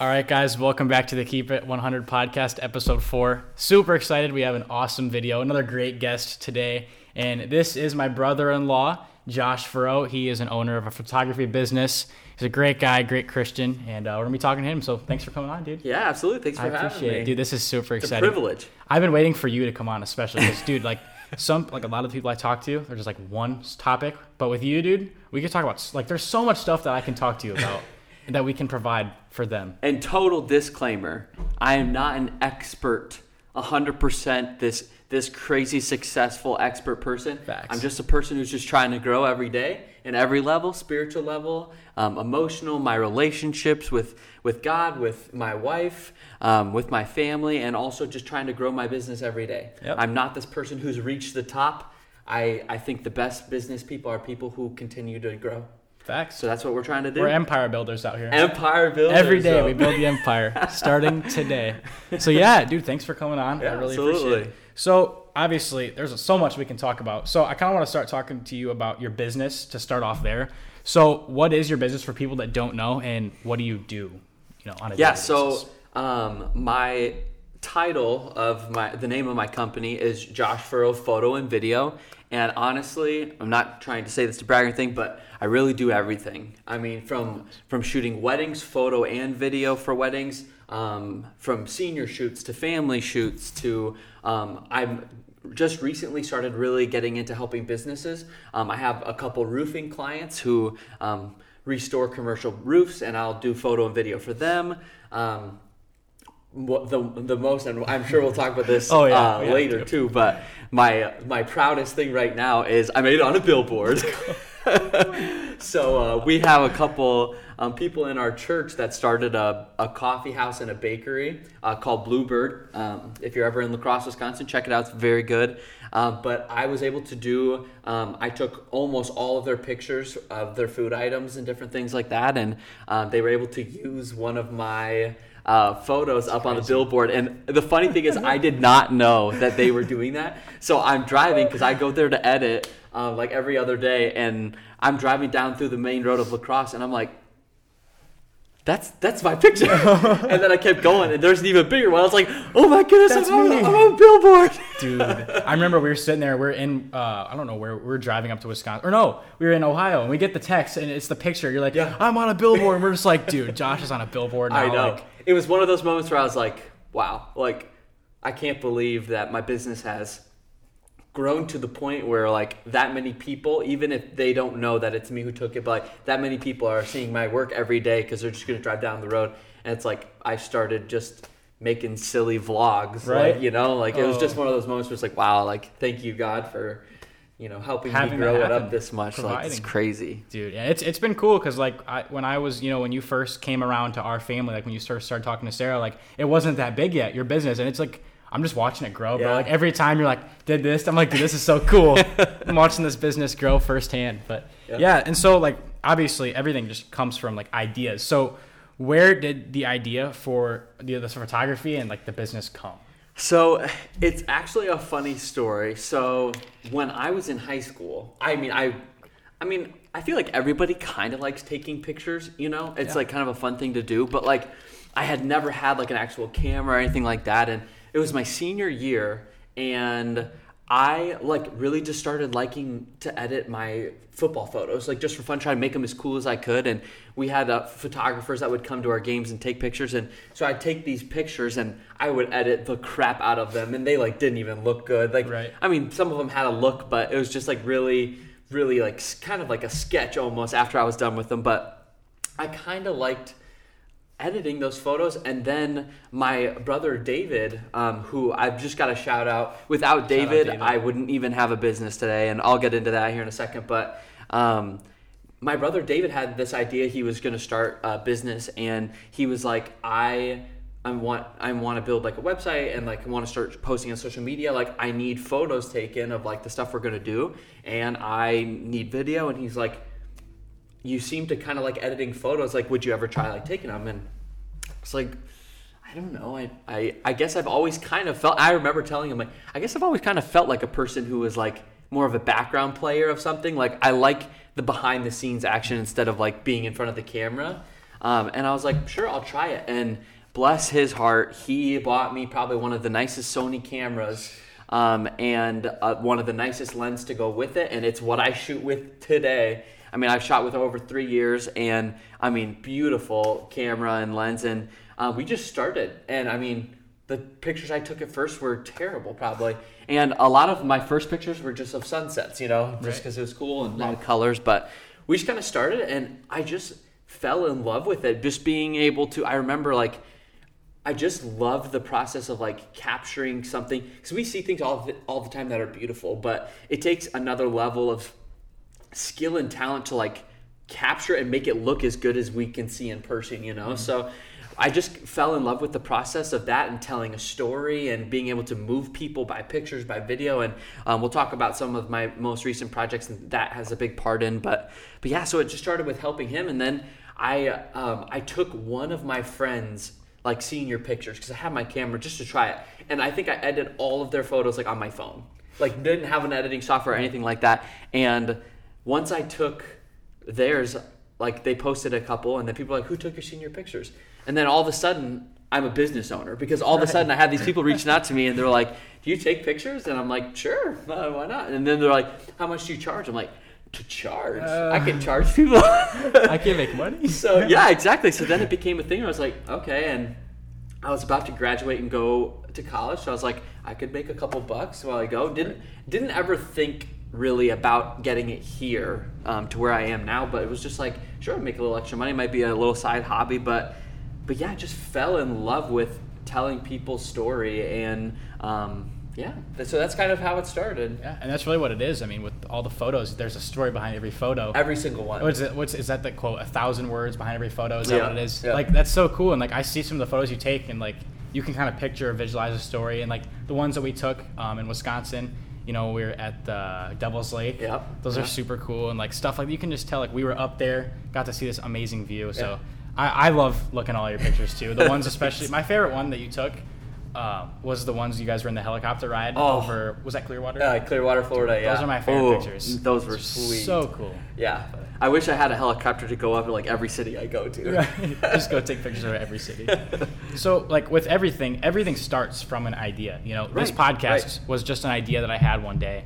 All right, guys, welcome back to the Keep It 100 podcast, episode four. Super excited. We have an awesome video, another great guest today. And this is my brother in law, Josh Furrow. He is an owner of a photography business. He's a great guy, great Christian, and uh, we're going to be talking to him. So thanks for coming on, dude. Yeah, absolutely. Thanks for I having appreciate me. it. Dude, this is super it's a exciting. privilege. I've been waiting for you to come on, especially because, dude, like some, like a lot of the people I talk to, they're just like one topic. But with you, dude, we could talk about like there's so much stuff that I can talk to you about that we can provide for them. And total disclaimer: I am not an expert, hundred percent. This this crazy successful expert person. Facts. I'm just a person who's just trying to grow every day in every level, spiritual level, um, emotional, my relationships with with God, with my wife, um, with my family, and also just trying to grow my business every day. Yep. I'm not this person who's reached the top. I, I think the best business people are people who continue to grow. Facts. So that's what we're trying to do. We're empire builders out here. Empire builders. Every day so- we build the empire, starting today. So yeah, dude, thanks for coming on. I Yeah, really appreciate absolutely. it. So obviously, there's so much we can talk about. So I kind of want to start talking to you about your business to start off there. So what is your business for people that don't know, and what do you do? You know, on a Yeah. So um, my title of my the name of my company is Josh Furrow Photo and Video. And honestly, I'm not trying to say this to brag or anything, but I really do everything. I mean, from from shooting weddings, photo and video for weddings, um, from senior shoots to family shoots to um, I'm just recently started really getting into helping businesses. Um, I have a couple roofing clients who um, restore commercial roofs, and I'll do photo and video for them. Um, what the the most, and I'm sure we'll talk about this Oh, yeah, uh, yeah, later too. too. But my my proudest thing right now is I made it on a billboard. so uh, we have a couple um, people in our church that started a, a coffee house and a bakery uh, called Bluebird. Um, if you're ever in La Crosse, Wisconsin, check it out. It's very good. Um, but I was able to do. Um, I took almost all of their pictures of their food items and different things like that, and um, they were able to use one of my. Uh, photos up on the billboard and the funny thing is i did not know that they were doing that so i'm driving because i go there to edit um, like every other day and i'm driving down through the main road of La Crosse and i'm like that's that's my picture and then i kept going and there's an even bigger one i was like oh my goodness That's I'm, on. I'm on a billboard dude. I remember we were sitting there. We're in, uh, I don't know where we were driving up to Wisconsin, or no, we were in Ohio, and we get the text, and it's the picture. You're like, Yeah. I'm on a billboard. And we're just like, dude, Josh is on a billboard. Now. i know Like, it was one of those moments where i was like wow like i can't believe that my business has grown to the point where like that many people even if they don't know that it's me who took it but like that many people are seeing my work every day because they're just going to drive down the road and it's like i started just making silly vlogs Right. like you know like it was Oh. just one of those moments where it's like wow like thank you god for you know helping Having me grow it happen. up this much like it's crazy. Dude yeah it's, it's been cool because like I, when i was you know when you first came around to our family like when you first started talking to sarah like it wasn't that big yet your business. And it's like i'm just watching it grow bro. Like every time you're like did this? I'm like dude this is so cool. I'm watching this business grow firsthand but yeah. Yeah. and so like obviously everything just comes from like ideas. So where did the idea for the, the photography and like the business come So it's actually a funny story. So when I was in high school, I mean, I, I mean, I feel like everybody kind of likes taking pictures. You know, it's Yeah. like kind of a fun thing to do. But like, I had never had like an actual camera or anything like that, and it was my senior year, and I like really just started liking to edit my football photos, like just for fun, trying to make them as cool as I could. And we had uh, photographers that would come to our games and take pictures, and so I'd take these pictures and I would edit the crap out of them, and they like didn't even look good. Like, Right. I mean, some of them had a look, but it was just like really, really like kind of like a sketch almost after I was done with them. But I kind of liked editing those photos and then my brother david um, who i've just got to shout out without david, David. i wouldn't even have a business today and i'll get into that here in a second but um, my brother david had this idea he was going to start a business and he was like i I want I want to build like a website and like want to start posting on social media. Like I need photos taken of like the stuff we're gonna do, and I need video. And he's like, you seem to kind of like editing photos. Like, would you ever try like taking them? And it's like, I don't know. I, I, I guess I've always kind of felt, I remember telling him, like, I guess I've always kind of felt like a person who was like more of a background player of something. Like, I like the behind the scenes action instead of like being in front of the camera. Um, and I was like, sure, I'll try it. And bless his heart, he bought me probably one of the nicest Sony cameras. Um, and uh, one of the nicest lens to go with it, and it's what I shoot with today. I mean, I've shot with over three years, and I mean, beautiful camera and lens, and uh, we just started. And I mean, the pictures I took at first were terrible, probably, and a lot of my first pictures were just of sunsets, you know, just Right. because it was cool and a lot of colors. But we just kind of started, and I just fell in love with it. Just being able to, I remember like. I just love the process of like capturing something because we see things all the, all the time that are beautiful, but it takes another level of skill and talent to like capture and make it look as good as we can see in person, you know? So I just fell in love with the process of that and telling a story and being able to move people by pictures, by video. And um, we'll talk about some of my most recent projects and that has a big part in. But, but yeah, so it just started with helping him. And then I, um, I took one of my friends like senior pictures because I had my camera just to try it. And I think I edited all of their photos like on my phone. Like didn't have an editing software or anything like that. And once I took theirs, like they posted a couple, and then people were like, "Who took your senior pictures?" And then all of a sudden, I'm a business owner because all of a sudden I had these people reaching out to me, and they're like, "Do you take pictures?" And I'm like, "Sure, uh, why not?" And then they're like, "How much do you charge?" I'm like, "To charge? I can charge people." I can't make money. so yeah, exactly. So then it became a thing. I was like, okay, and I was about to graduate and go to college. So I was like, I could make a couple bucks while I go. Didn't didn't ever think really about getting it here um, to where I am now, but it was just like, sure, I make a little extra money. Might be a little side hobby, but but yeah, I just fell in love with telling people's story and. Um, yeah, so that's kind of how it started. Yeah, and that's really what it is. I mean, with all the photos, there's a story behind every photo. Every single one. What's it? What's is that the quote? A thousand words behind every photo. Is that Yeah, what it is? yeah. Like that's so cool. And like I see some of the photos you take, and like you can kind of picture or visualize a story. And like the ones that we took um, in Wisconsin, you know, we were at the Devil's Lake. Yep, Those yeah. are super cool, and like stuff like you can just tell. Like we were up there, got to see this amazing view. So Yeah. I, I love looking at all your pictures too. The ones especially, my favorite one that you took. Uh, was the ones you guys were in the helicopter ride Oh. over? Was that Clearwater? Uh, Clearwater, Florida. Yeah, Those are my favorite Oh, pictures. Those were sweet. So cool. Yeah. I wish I had a helicopter to go up to like every city I go to. Right. Just go take pictures of every city. So, like with everything, everything starts from an idea. You know, this podcast right. was just an idea that I had one day.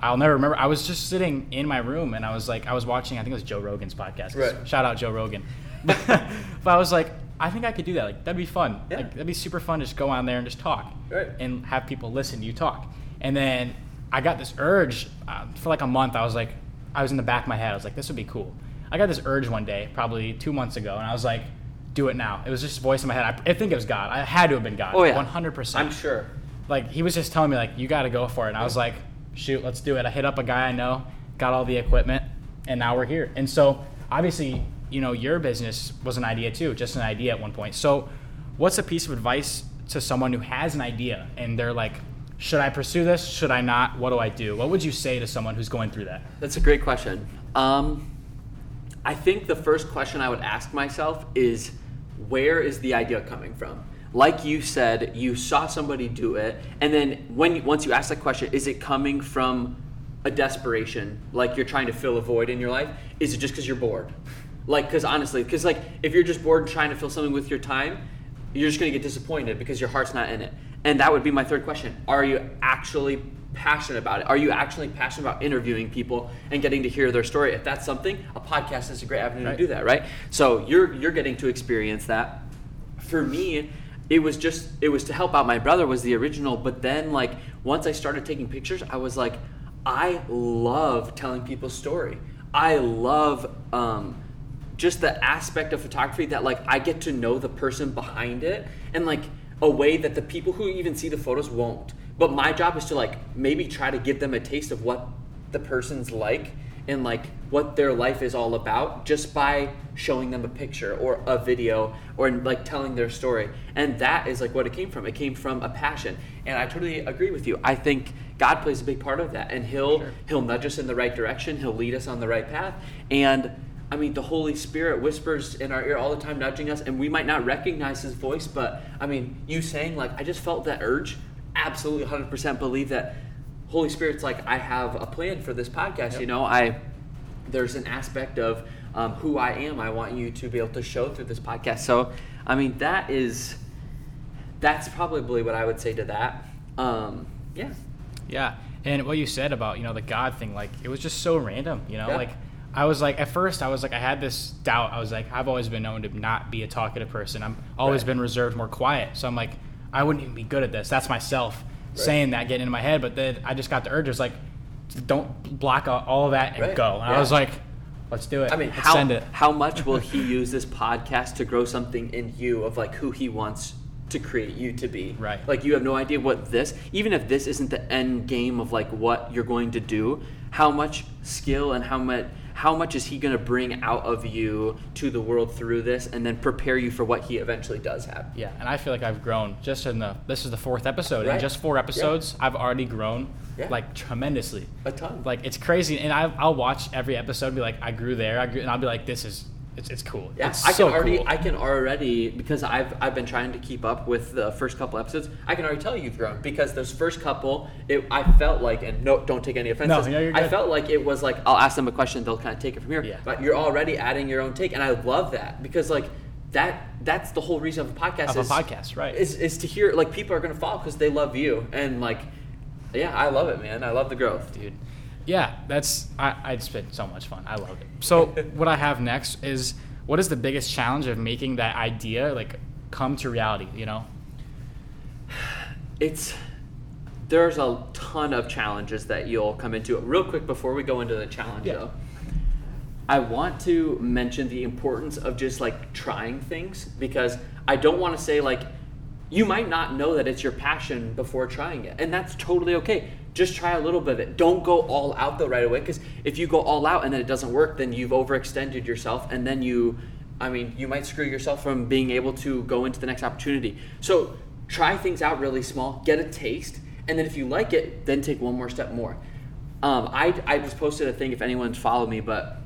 I'll never remember. I was just sitting in my room and I was like, I was watching. I think it was Joe Rogan's podcast. Right. Shout out Joe Rogan. but I was like, I think I could do that. Like that'd be fun. Yeah. Like that'd be super fun. to Just go on there and just talk. Right. And have people listen to you talk. And then I got this urge uh, for like a month. I was like, I was in the back of my head. I was like, this would be cool. I got this urge one day, probably two months ago, and I was like, do it now. It was just a voice in my head. I, I think it was God. I had to have been God. Oh yeah. One hundred percent I'm sure. like he was just telling me like you got to go for it and i was like shoot let's do it i hit up a guy i know got all the equipment and now we're here and so obviously you know your business was an idea too just an idea at one point so what's a piece of advice to someone who has an idea and they're like should i pursue this should i not what do i do what would you say to someone who's going through that That's a great question. Um, I think the first question I would ask myself is where is the idea coming from? Like you said, you saw somebody do it, and then when once you ask that question, is it coming from a desperation, like you're trying to fill a void in your life? Is it just because you're bored? Like, because honestly, because like if you're just bored and trying to fill something with your time, you're just going to get disappointed because your heart's not in it. And that would be my third question. Are you actually passionate about it? Are you actually passionate about interviewing people and getting to hear their story? If that's something, a podcast is a great avenue Right. to do that, right? So you're you're getting to experience that. For me, it was just it was to help out my brother was the original, but then like once I started taking pictures, I was like I love telling people's story. I love um, just the aspect of photography that like I get to know the person behind it and like a way that the people who even see the photos won't. But my job is to like maybe try to give them a taste of what the person's like and like what their life is all about just by showing them a picture or a video or like telling their story. And that is like what it came from. It came from a passion. And I totally agree with you. I think God plays a big part of that and he'll Sure. he'll nudge us in the right direction. He'll lead us on the right path. And I mean, the Holy Spirit whispers in our ear all the time, nudging us, and we might not recognize His voice, but I mean, you saying, like, I just felt that urge, absolutely 100% believe that Holy Spirit's like, I have a plan for this podcast. Yep. You know, I, there's an aspect of, um, who I am. I want you to be able to show through this podcast. So, I mean, that is that's probably what I would say to that. Um, yeah. Yeah, and what you said about you know the God thing, like it was just so random. You know, Yeah. like I was like at first I was like I had this doubt. I was like I've always been known to not be a talkative person. I'm always Right. been reserved, more quiet. So I'm like I wouldn't even be good at this. That's myself saying that, getting in my head. But then I just got the urge. It's like don't block out all of that and Right. go. And Yeah. I was like, let's do it. I mean, let's how, send it. how much will he use this podcast to grow something in you of like who he wants to create you to be? Right. Like you have no idea what this, even if this isn't the end game of like what you're going to do, how much skill and how much how much is he going to bring out of you to the world through this and then prepare you for what he eventually does have? Yeah, and I feel like I've grown just in the. This is the fourth episode. In Right. just four episodes, I've already grown Yeah. like tremendously. A ton. Like it's crazy, and I, I'll watch every episode, and be like, I grew there, I grew, and I'll be like, this is, it's, it's cool. Yeah, it's I so can already, cool. I can already because I've I've been trying to keep up with the first couple episodes. I can already tell you've grown because those first couple, it, I felt like, and no, don't take any offense. No, yeah, you're I felt like it was like I'll ask them a question, they'll kind of take it from here. Yeah. But you're already adding your own take, and I love that because like that that's the whole reason of a podcast. Of a is, podcast, right. Is is to hear like people are gonna follow because they love you and like, yeah, I love it, man. I love the growth. dude. Yeah, that's I, it's been so much fun. I love it. So what I have next is what is the biggest challenge of making that idea like come to reality? You know? it's there's a ton of challenges that you'll come into. Real quick before we go into the challenge Yeah. though. I want to mention the importance of just like trying things because I don't want to say like you might not know that it's your passion before trying it. And that's totally okay. Just try a little bit of it. Don't go all out though right away because if you go all out and then it doesn't work, then you've overextended yourself and then you I mean, you might screw yourself from being able to go into the next opportunity. So try things out really small, get a taste, and then if you like it, then take one more step more. Um, I, I just posted a thing if anyone's followed me, but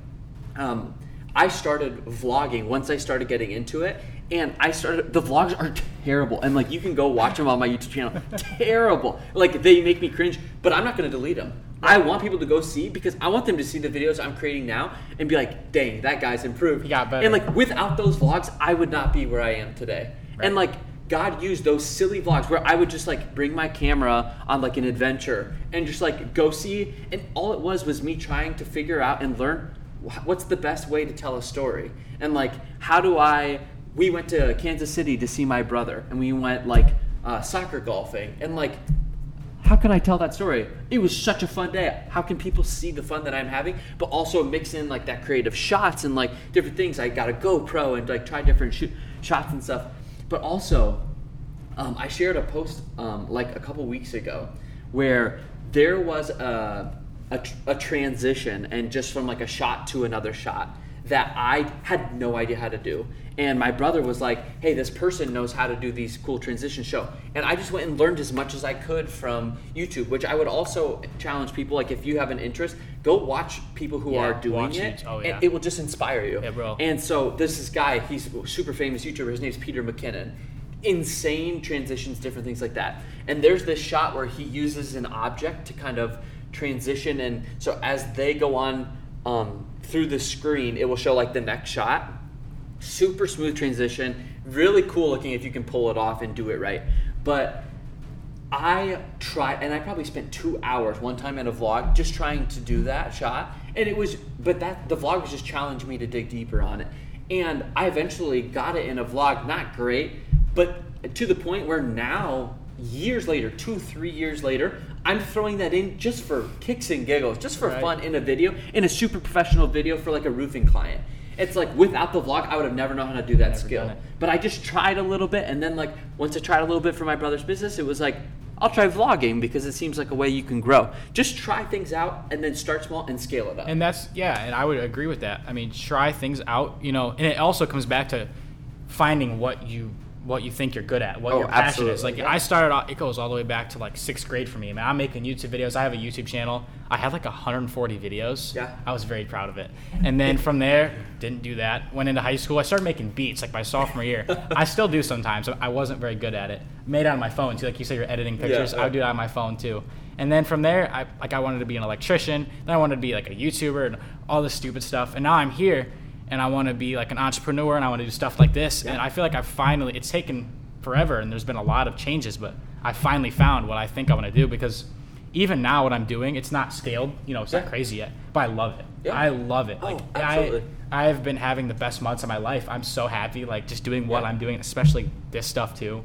um, I started vlogging once I started getting into it, and I started. The vlogs are terrible, and like you can go watch them on my YouTube channel. terrible, like they make me cringe, but I'm not going to delete them. I want people to go see because I want them to see the videos I'm creating now and be like, "Dang, that guy's improved." Got better. And like without those vlogs, I would not be where I am today. And like God used those silly vlogs where I would just like bring my camera on like an adventure and just like go see. And all it was was me trying to figure out and learn what's the best way to tell a story. And like, how do I. We went to Kansas City to see my brother and we went like uh, soccer golfing. And like, how can I tell that story? It was such a fun day. How can people see the fun that I'm having, but also mix in like that creative shots and like different things? I got a GoPro and like try different shoot, shots and stuff. But also, um, I shared a post um, like a couple weeks ago where there was a, a, a transition and just from like a shot to another shot that I had no idea how to do. And my brother was like, hey, this person knows how to do these cool transitions show. And I just went and learned as much as I could from YouTube, which I would also challenge people like if you have an interest, go watch people who Yeah, are doing it. it. Oh, and yeah. it will just inspire you. It will. And so this is guy, he's a super famous YouTuber. His name's Peter McKinnon. Insane transitions, different things like that. And there's this shot where he uses an object to kind of transition, and so as they go on um, through the screen, it will show like the next shot. Super smooth transition, really cool looking if you can pull it off and do it right. But I tried, and I probably spent two hours one time in a vlog just trying to do that shot, and it was, but that the vlog was just challenging me to dig deeper on it, and I eventually got it in a vlog, not great, but to the point where now, years later, two, three years later, I'm throwing that in just for kicks and giggles, just for Right. fun in a video, in a super professional video for like a roofing client. It's like without the vlog, I would have never known how to do that Never skill. But I just tried a little bit, and then like once I tried a little bit for my brother's business, it was like I'll try vlogging because it seems like a way you can grow. Just try things out and then start small and scale it up. And that's yeah, and I would agree with that. I mean, try things out, you know, and it also comes back to finding what you what you think you're good at, what Oh, your passion is. Like yeah. I started off, it goes all the way back to like sixth grade for me. Man, I'm making YouTube videos. I have a YouTube channel. I had like 140 videos. Yeah. I was very proud of it. And then from there, didn't do that. Went into high school. I started making beats like my sophomore year. I still do sometimes. I wasn't very good at it. Made on my phone too. Like you said, you're editing pictures. yeah. I would do it on my phone too. And then from there, I like I wanted to be an electrician. Then I wanted to be like a YouTuber and all this stupid stuff. And now I'm here, and I want to be like an entrepreneur and I want to do stuff like this. And I feel like I've finally, it's taken forever and there's been a lot of changes, but I finally found what I think I want to do because even now what I'm doing, it's not scaled, you know, it's Yeah. not crazy yet, but I love it. Yeah. I love it. Oh, Like absolutely. I, I've been having the best months of my life. I'm so happy, like just doing what Yeah. I'm doing, especially this stuff too.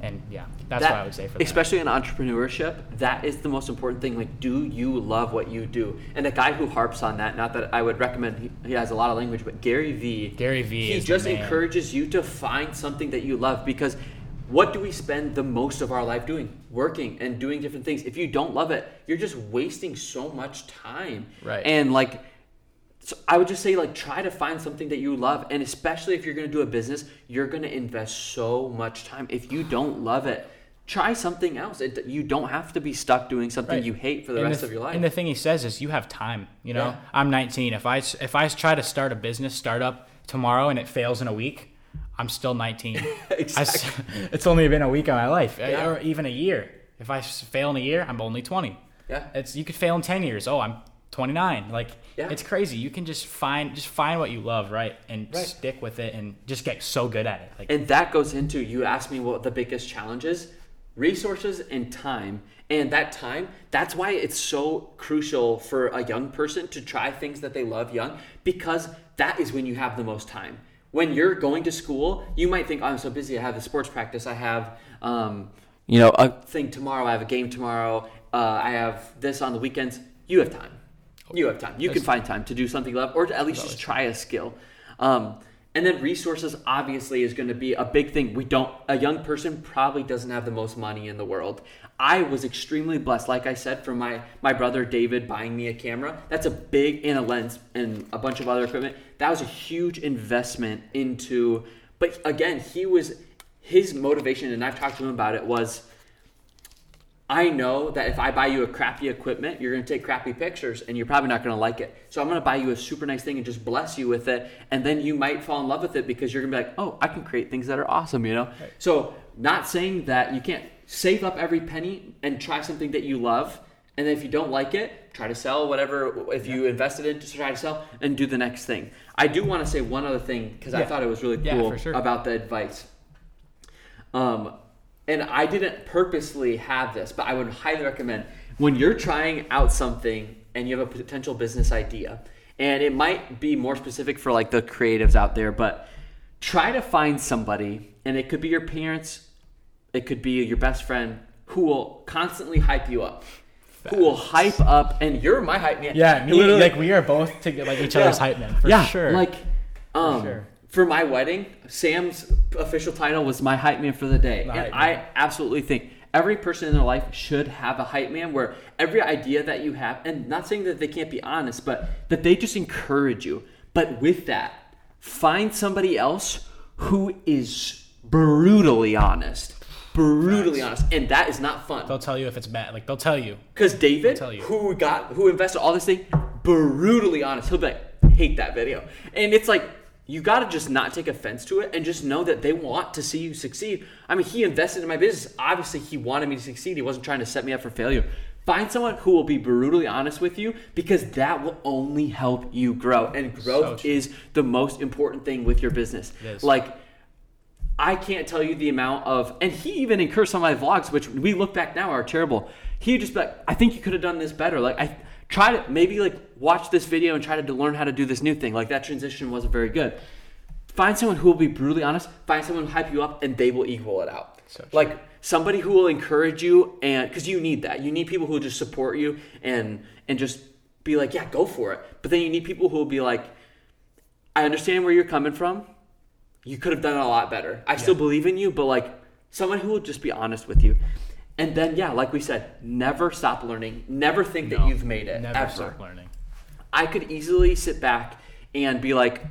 And yeah, that's That- what I would say for that. Especially in entrepreneurship, that is the most important thing. Like, do you love what you do? And a guy who harps on that, not that I would recommend, he, he has a lot of language, but Gary Vee. Gary Vee He just encourages you to find something that you love because what do we spend the most of our life doing? Working and doing different things. If you don't love it, you're just wasting so much time. Right. And like, so I would just say like try to find something that you love, and especially if you're going to do a business, you're going to invest so much time. If you don't love it, try something else. It, you don't have to be stuck doing something Right. you hate for the And rest th- of your life. And the thing he says is, you have time. You know, Yeah. I'm 19. If I if I try to start a business startup tomorrow and it fails in a week, I'm still 19. I s- Exactly. it's only been a week of my life, eh, Yeah. or even a year. If I fail in a year, I'm only 20. yeah. It's you could fail in 10 years. Oh, I'm 29. Like Yeah. it's crazy. You can just find just find what you love, right, and Right. stick with it, and just get so good at it. Like And that goes into you asked me what the biggest challenge is resources and time. And that time, that's why it's so crucial for a young person to try things that they love young because that is when you have the most time. When you're going to school, you might think, oh, I'm so busy. I have the sports practice. I have, um, you know, a thing tomorrow. I have a game tomorrow. Uh, I have this on the weekends. You have time. You have time. You can find time to do something you love, or to at least just try a skill. Um, and then resources obviously is going to be a big thing. We don't. A young person probably doesn't have the most money in the world. I was extremely blessed, like I said, from my my brother David buying me a camera. That's a big and a lens and a bunch of other equipment. That was a huge investment into. But again, he was his motivation, and I've talked to him about it. Was I know that if I buy you a crappy equipment, you're going to take crappy pictures and you're probably not going to like it. So I'm going to buy you a super nice thing and just bless you with it. And then you might fall in love with it because you're going to be like, oh, I can create things that are awesome, you know? So, not saying that you can't save up every penny and try something that you love. And then if you don't like it, try to sell whatever. If you invested in, just try to sell and do the next thing. I do want to say one other thing because I thought it was really cool for sure. about the advice. Um, and I didn't purposely have this, but I would highly recommend when you're trying out something and you have a potential business idea, and it might be more specific for like the creatives out there, but try to find somebody, and it could be your parents, it could be your best friend, who will constantly hype you up. Who will hype up, and you're my hype man. yeah, me, Literally- like we are both to like each other's Yeah. hype man for yeah, sure. Like, um, sure. For my wedding, Sam's official title was my hype man for the day, The and I absolutely think every person in their life should have a hype man where every idea that you have, and not saying that they can't be honest, but that they just encourage you. But with that, find somebody else who is brutally honest. Brutally honest, and that is not fun. they'll tell you if it's bad. Like they'll tell you. Because David, tell you. who got who invested all this thing, brutally honest. He'll be like, hate that video. And it's like you gotta just not take offense to it and just know that they want to see you succeed. I mean, he invested in my business. Obviously, he wanted me to succeed. He wasn't trying to set me up for failure. Find someone who will be brutally honest with you because that will only help you grow. And growth true. is the most important thing with your business. Like I can't tell you the amount of, and he even incurs some of my vlogs, which we look back now are terrible. He just be like, I think you could have done this better. Like I try to maybe like watch this video and try to learn how to do this new thing. Like that transition wasn't very good. Find someone who will be brutally honest. Find someone who hype you up, and they will equal it out. So like somebody who will encourage you, and because you need that, you need people who will just support you and and just be like, yeah, go for it. But then you need people who will be like, I understand where you're coming from you could have done it a lot better. I still believe in you, but like someone who will just be honest with you. And then yeah, like we said, never stop learning. Never think that you've made it. Never ever. stop learning. I could easily sit back and be like,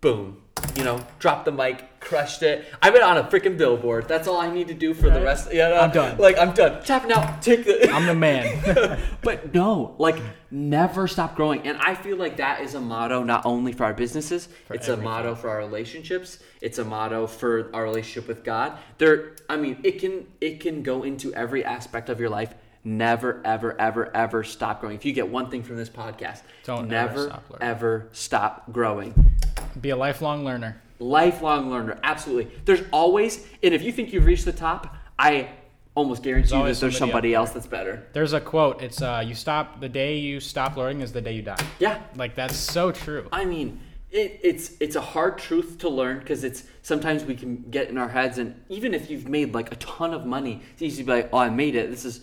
boom, you know, drop the mic, crushed it. I've been on a freaking billboard. That's all I need to do for the rest. Yeah, no, I'm done. Like I'm done. Tapping out. Take the. I'm the man. but no, like never stop growing. And I feel like that is a motto not only for our businesses, it's a motto for our relationships. It's a motto for our relationship with God. There I mean, it can it can go into every aspect of your life. Never, ever, ever, ever stop growing. If you get one thing from this podcast, Don't ever never, stop ever stop growing. Be a lifelong learner. Lifelong learner, absolutely. There's always, and if you think you've reached the top, I almost guarantee you that there's somebody somebody else that's better. There's a quote. It's uh, you stop the day you stop learning is the day you die. Yeah, Like that's so true. I mean, it, it's it's a hard truth to learn because it's sometimes we can get in our heads, and even if you've made like a ton of money, it's easy to be like, "Oh, I made it." This is,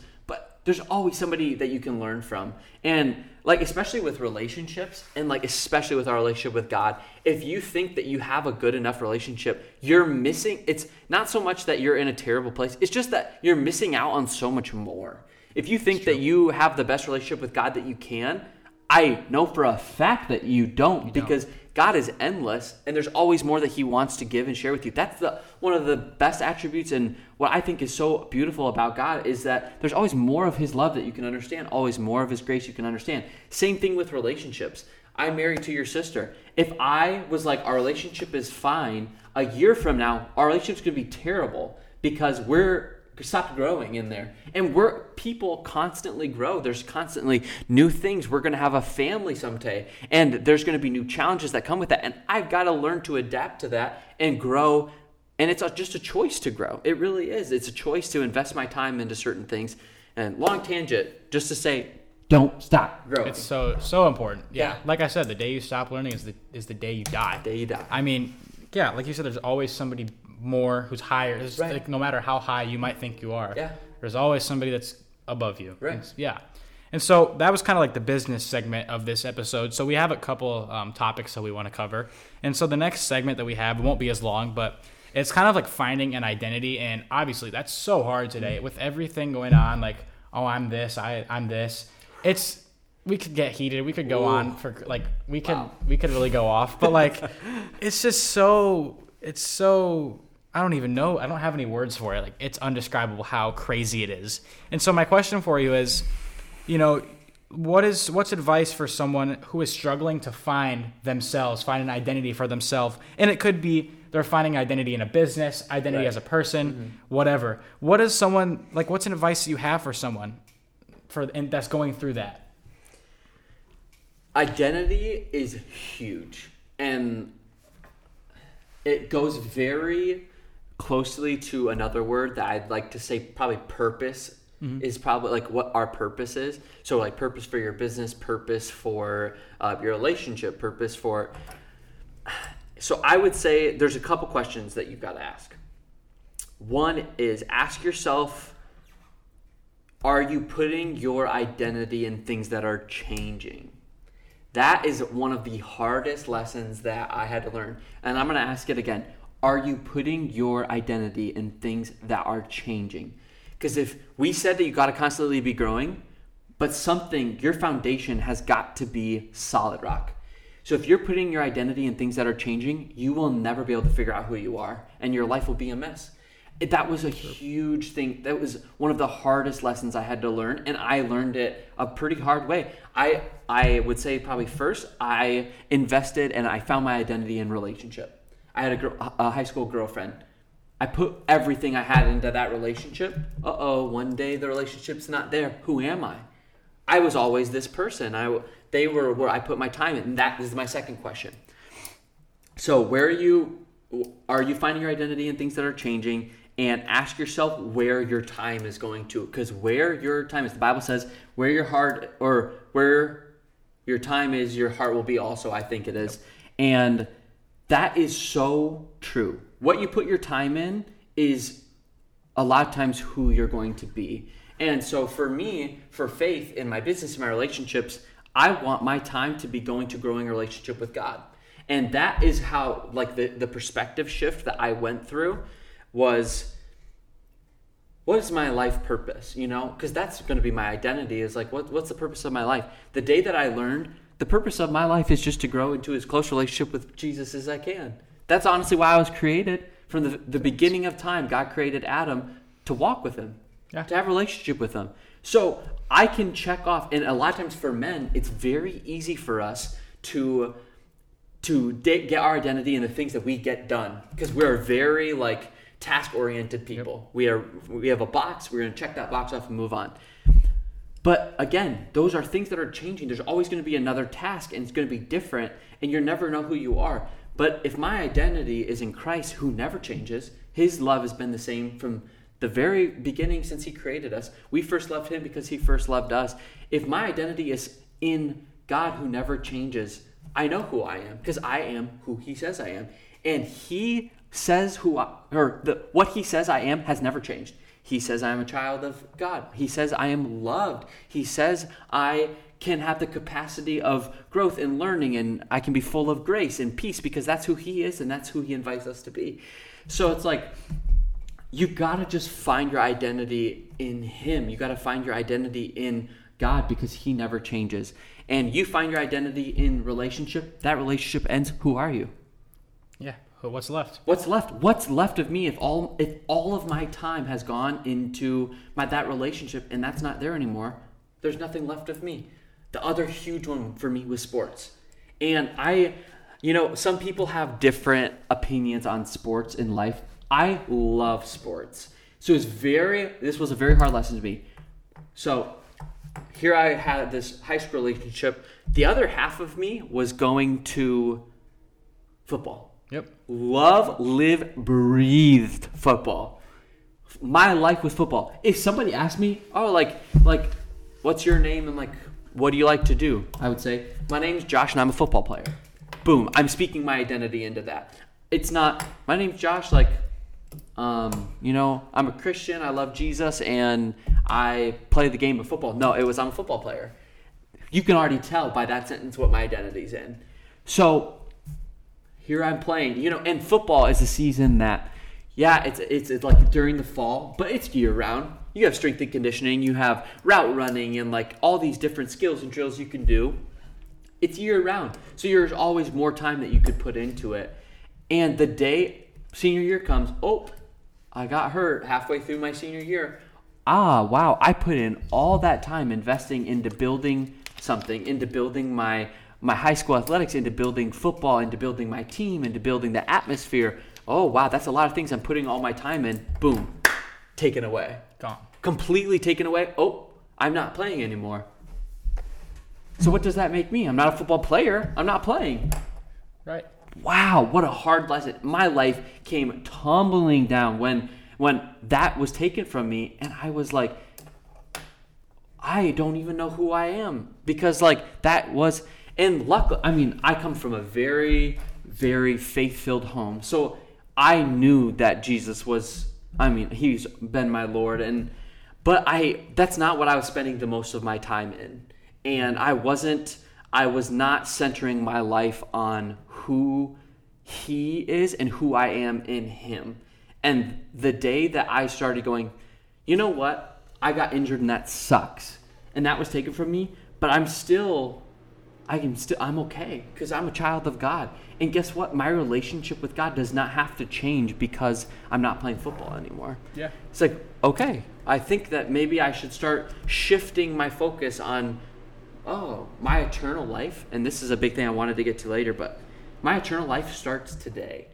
there's always somebody that you can learn from, and like especially with relationships, and like especially with our relationship with God. If you think that you have a good enough relationship, you're missing. It's not so much that you're in a terrible place; it's just that you're missing out on so much more. If you think that you have the best relationship with God that you can, I know for a fact that you don't because God is endless and there's always more that he wants to give and share with you. That's the one of the best attributes and what I think is so beautiful about God is that there's always more of his love that you can understand, always more of his grace you can understand. Same thing with relationships. I'm married to your sister. If I was like our relationship is fine, a year from now our relationship's going to be terrible because we're stopped growing in there. And we're people constantly grow. There's constantly new things. We're going to have a family someday and there's going to be new challenges that come with that. And i've got to learn to adapt to that and grow. And it's a, just a choice to grow. It really is. It's a choice to invest my time into certain things. And long tangent just to say don't stop growing It's so so important. Yeah. Yeah. Like I said, the day you stop learning is the is the day you die. day you die. I mean, yeah, like you said, there's always somebody more who's higher. It's Right. like no matter how high you might think you are, Yeah. there's always somebody that's above you. Right. It's- yeah. And so that was kind of like the business segment of this episode. So we have a couple um, topics that we want to cover. And so the next segment that we have won't be as long, but it's kind of like finding an identity. And obviously, that's so hard today with everything going on. Like, oh, I'm this, I, I'm this. It's we could get heated. We could go Ooh. on for like we could Wow. we could really go off. But like, it's just so it's so I don't even know. I don't have any words for it. Like it's undescribable how crazy it is. And so my question for you is, you know, what is what's advice for someone who is struggling to find themselves, find an identity for themselves? And it could be they're finding identity in a business, identity Right. as a person, mm-hmm. whatever. What is someone like what's an advice you have for someone for and that's going through that? identity is huge and it goes very closely to another word that I'd like to say probably purpose is probably like what our purpose is. So like purpose for your business, purpose for uh, your relationship, purpose for. So I would say there's a couple questions that you've got to ask. One is ask yourself are you putting your identity in things that are changing? That is one of the hardest lessons that I had to learn. And I'm going to ask it again. Are you putting your identity in things that are changing? Because if we said that you got to constantly be growing, but something, your foundation has got to be solid rock. So if you're putting your identity in things that are changing, you will never be able to figure out who you are, and your life will be a mess. It- that was a huge thing. That was one of the hardest lessons I had to learn, and I learned it a pretty hard way. I I would say probably first I invested and I found my identity in relationship. I had a, a high school girlfriend. I put everything I had into that relationship. Uh oh, one day the relationship's not there. Who am I? I was always this person. I they were where I put my time in. And that is my second question. So where are you are you finding your identity in things that are changing? And ask yourself where your time is going to, because where your time is, the Bible says, where your heart or where your time is, your heart will be. Also, I think it is, and that is so true. What you put your time in is a lot of times who you're going to be. And so for me, for faith in my business and my relationships, I want my time to be going to growing a relationship with God. And that is how like the, the perspective shift that I went through was what is my life purpose, you know? Because that's going to be my identity is like what, what's the purpose of my life? The day that I learned the purpose of my life is just to grow into as close relationship with Jesus as I can. That's honestly why I was created. From the, the beginning of time, God created Adam to walk with him, Yeah. to have a relationship with him. So I can check off, and a lot of times for men, it's very easy for us to to da- get our identity in the things that we get done because we're very like task oriented people. We are we have a box. We're gonna check that box off and move on. But again, those are things that are changing. There's always going to be another task and it's going to be different and you never know who you are. But if my identity is in Christ who never changes, his love has been the same from the very beginning since he created us. We first loved him because he first loved us. If my identity is in God who never changes, I know who I am because I am who he says I am. And he says who I, or the, what he says I am has never changed. He says I am a child of God. He says I am loved. He says I can have the capacity of growth and learning and I can be full of grace and peace because that's who he is and that's who he invites us to be. So it's like you got to just find your identity in him. You got to find your identity in God because he never changes. And you find your identity in relationship, that relationship ends. Who are you? Yeah. What's left? What's left? What's left of me if all if all of my time has gone into my that relationship and that's not there anymore? There's nothing left of me. The other huge one for me was sports. And I you know, some people have different opinions on sports in life. I love sports. So it's very this was a very hard lesson to me. So here I had this high school relationship. The other half of me was going to football. Yep. Love, live, breathed football. My life was football. If somebody asked me, oh, like, like, what's your name and like, what do you like to do? I would say, my name's Josh and I'm a football player. Boom. I'm speaking my identity into that. It's not, my name's Josh, like, um, you know, I'm a Christian, I love Jesus, and I play the game of football. No, it was I'm a football player. You can already tell by that sentence what my identity's in. So here I'm playing, you know, and football is a season that, yeah, it's, it's, it's like during the fall, but it's year round. You have strength and conditioning, you have route running, and like all these different skills and drills you can do. It's year round. So there's always more time that you could put into it. And the day senior year comes, oh, I got hurt halfway through my senior year. Ah, wow, I put in all that time investing into building something, into building my my high school athletics, into building football, into building my team, into building the atmosphere. Oh, wow, that's a lot of things I'm putting all my time in. Boom, taken away. Gone. Completely taken away. Oh, I'm not playing anymore. So what does that make me? I'm not a football player. I'm not playing. Right. Wow, what a hard lesson. My life came tumbling down when when that was taken from me and I was like I don't even know who I am because like that was and luckily I mean I come from a very very faith-filled home. So I knew that Jesus was I mean he's been my lord and but I that's not what I was spending the most of my time in. And I wasn't I was not centering my life on who he is and who I am in him. And the day that I started going, you know what? I got injured and that sucks. And that was taken from me, but I'm still I am still I'm okay because I'm a child of God. And guess what? My relationship with God does not have to change because I'm not playing football anymore. Yeah. It's like, okay, I think that maybe I should start shifting my focus on oh, my eternal life, and this is a big thing I wanted to get to later, but my eternal life starts today.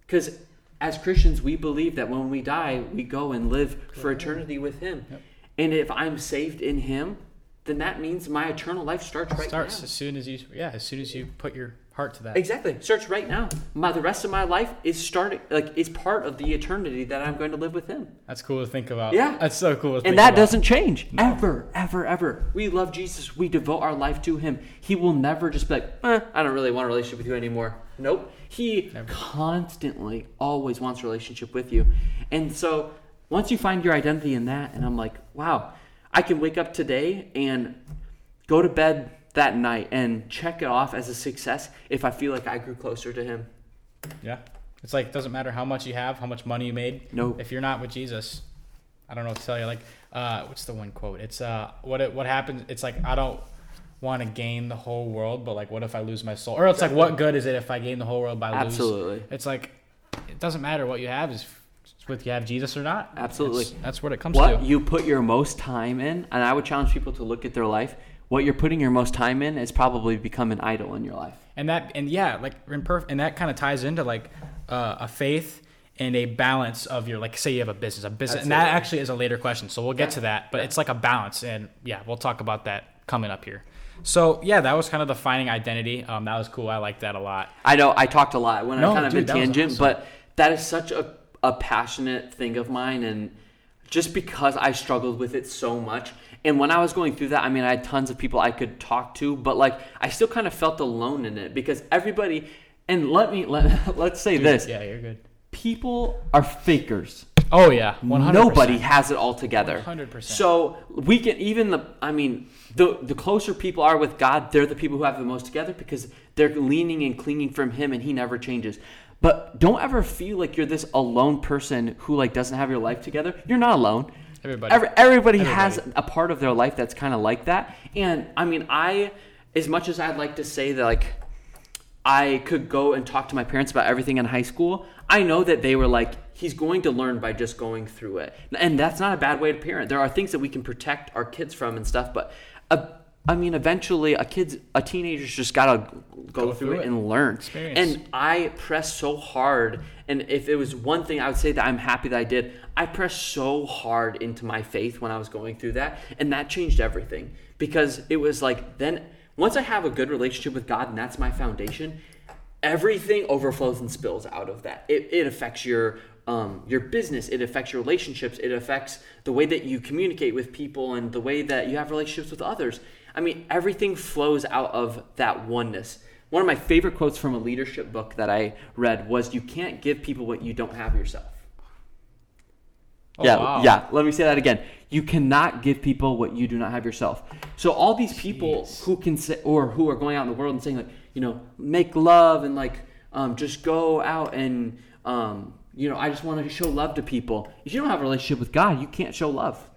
Because as Christians, we believe that when we die, we go and live for eternity with Him. Yep. And if I'm saved in Him, then that means my eternal life starts right Starts now. as soon as you yeah, as soon as you put your heart to that. Exactly, starts right now. My the rest of my life is starting like is part of the eternity that I'm going to live with Him. That's cool to think about. Yeah. That's so cool to think And that about. doesn't change ever, ever, ever. We love Jesus. We devote our life to Him. He will never just be like, eh, I don't really want a relationship with you anymore. Nope. He Never. constantly, always wants a relationship with you. And so once you find your identity in that, and I'm like, wow, I can wake up today and go to bed that night and check it off as a success if I feel like I grew closer to Him. Yeah. It's like it doesn't matter how much you have, how much money you made. No. If you're not with Jesus, I don't know what to tell you. Like, uh, what's the one quote? It's uh, what it, what happens? It's like I don't want to gain the whole world, but like, what if I lose my soul? Or it's like, what good is it if I gain the whole world by lose? Absolutely. It's like it doesn't matter what you have is whether you have Jesus or not. Absolutely. That's, that's what it comes what to. What you put your most time in, and I would challenge people to look at their life. What you're putting your most time in is probably become an idol in your life. and that and yeah like and that kind of ties into like uh, a faith and a balance of your like say you have a business a business and that actually is a later question so we'll get to that but Yeah. it's like a balance and yeah we'll talk about that coming up here so yeah that was kind of defining identity um, that was cool i like that a lot I know I talked a lot when No, I kind of dude, a tangent, awesome. but that is such a, a passionate thing of mine, and just because I struggled with it so much, and when I was going through that, I mean, I had tons of people I could talk to, but like I still kind of felt alone in it because everybody. And let me let let's say this: yeah you're good people are fakers. oh yeah 100 Nobody has it all together. 100%. So we can even the I mean the the closer people are with God, they're the people who have the most together because they're leaning and clinging from Him, and He never changes. But don't ever feel like you're this alone person who like doesn't have your life together. You're not alone. Everybody. Every, everybody, has a part of their life that's kind of like that. And I mean, I as much as I'd like to say that like I could go and talk to my parents about everything in high school. I know that they were like, he's going to learn by just going through it. And that's not a bad way to parent. There are things that we can protect our kids from and stuff, but uh, I mean, eventually a kid's, a teenager's just got to go, Go through, through it it. and learn. Experience. And I pressed so hard. And if it was one thing I would say that I'm happy that I did, I pressed so hard into my faith when I was going through that. And that changed everything because it was like, then once I have a good relationship with God and that's my foundation, everything overflows and spills out of that. It, it affects your um, your business. It affects your relationships. It affects the way that you communicate with people and the way that you have relationships with others. I mean, everything flows out of that oneness. One of my favorite quotes from a leadership book that I read was, "You can't give people what you don't have yourself." Oh, yeah, wow. yeah. Let me say that again. You cannot give people what you do not have yourself. So all these people Jeez. who can say, or who are going out in the world and saying like, you know, make love and like, um, just go out and, um, you know, I just want to show love to people. If you don't have a relationship with God, you can't show love,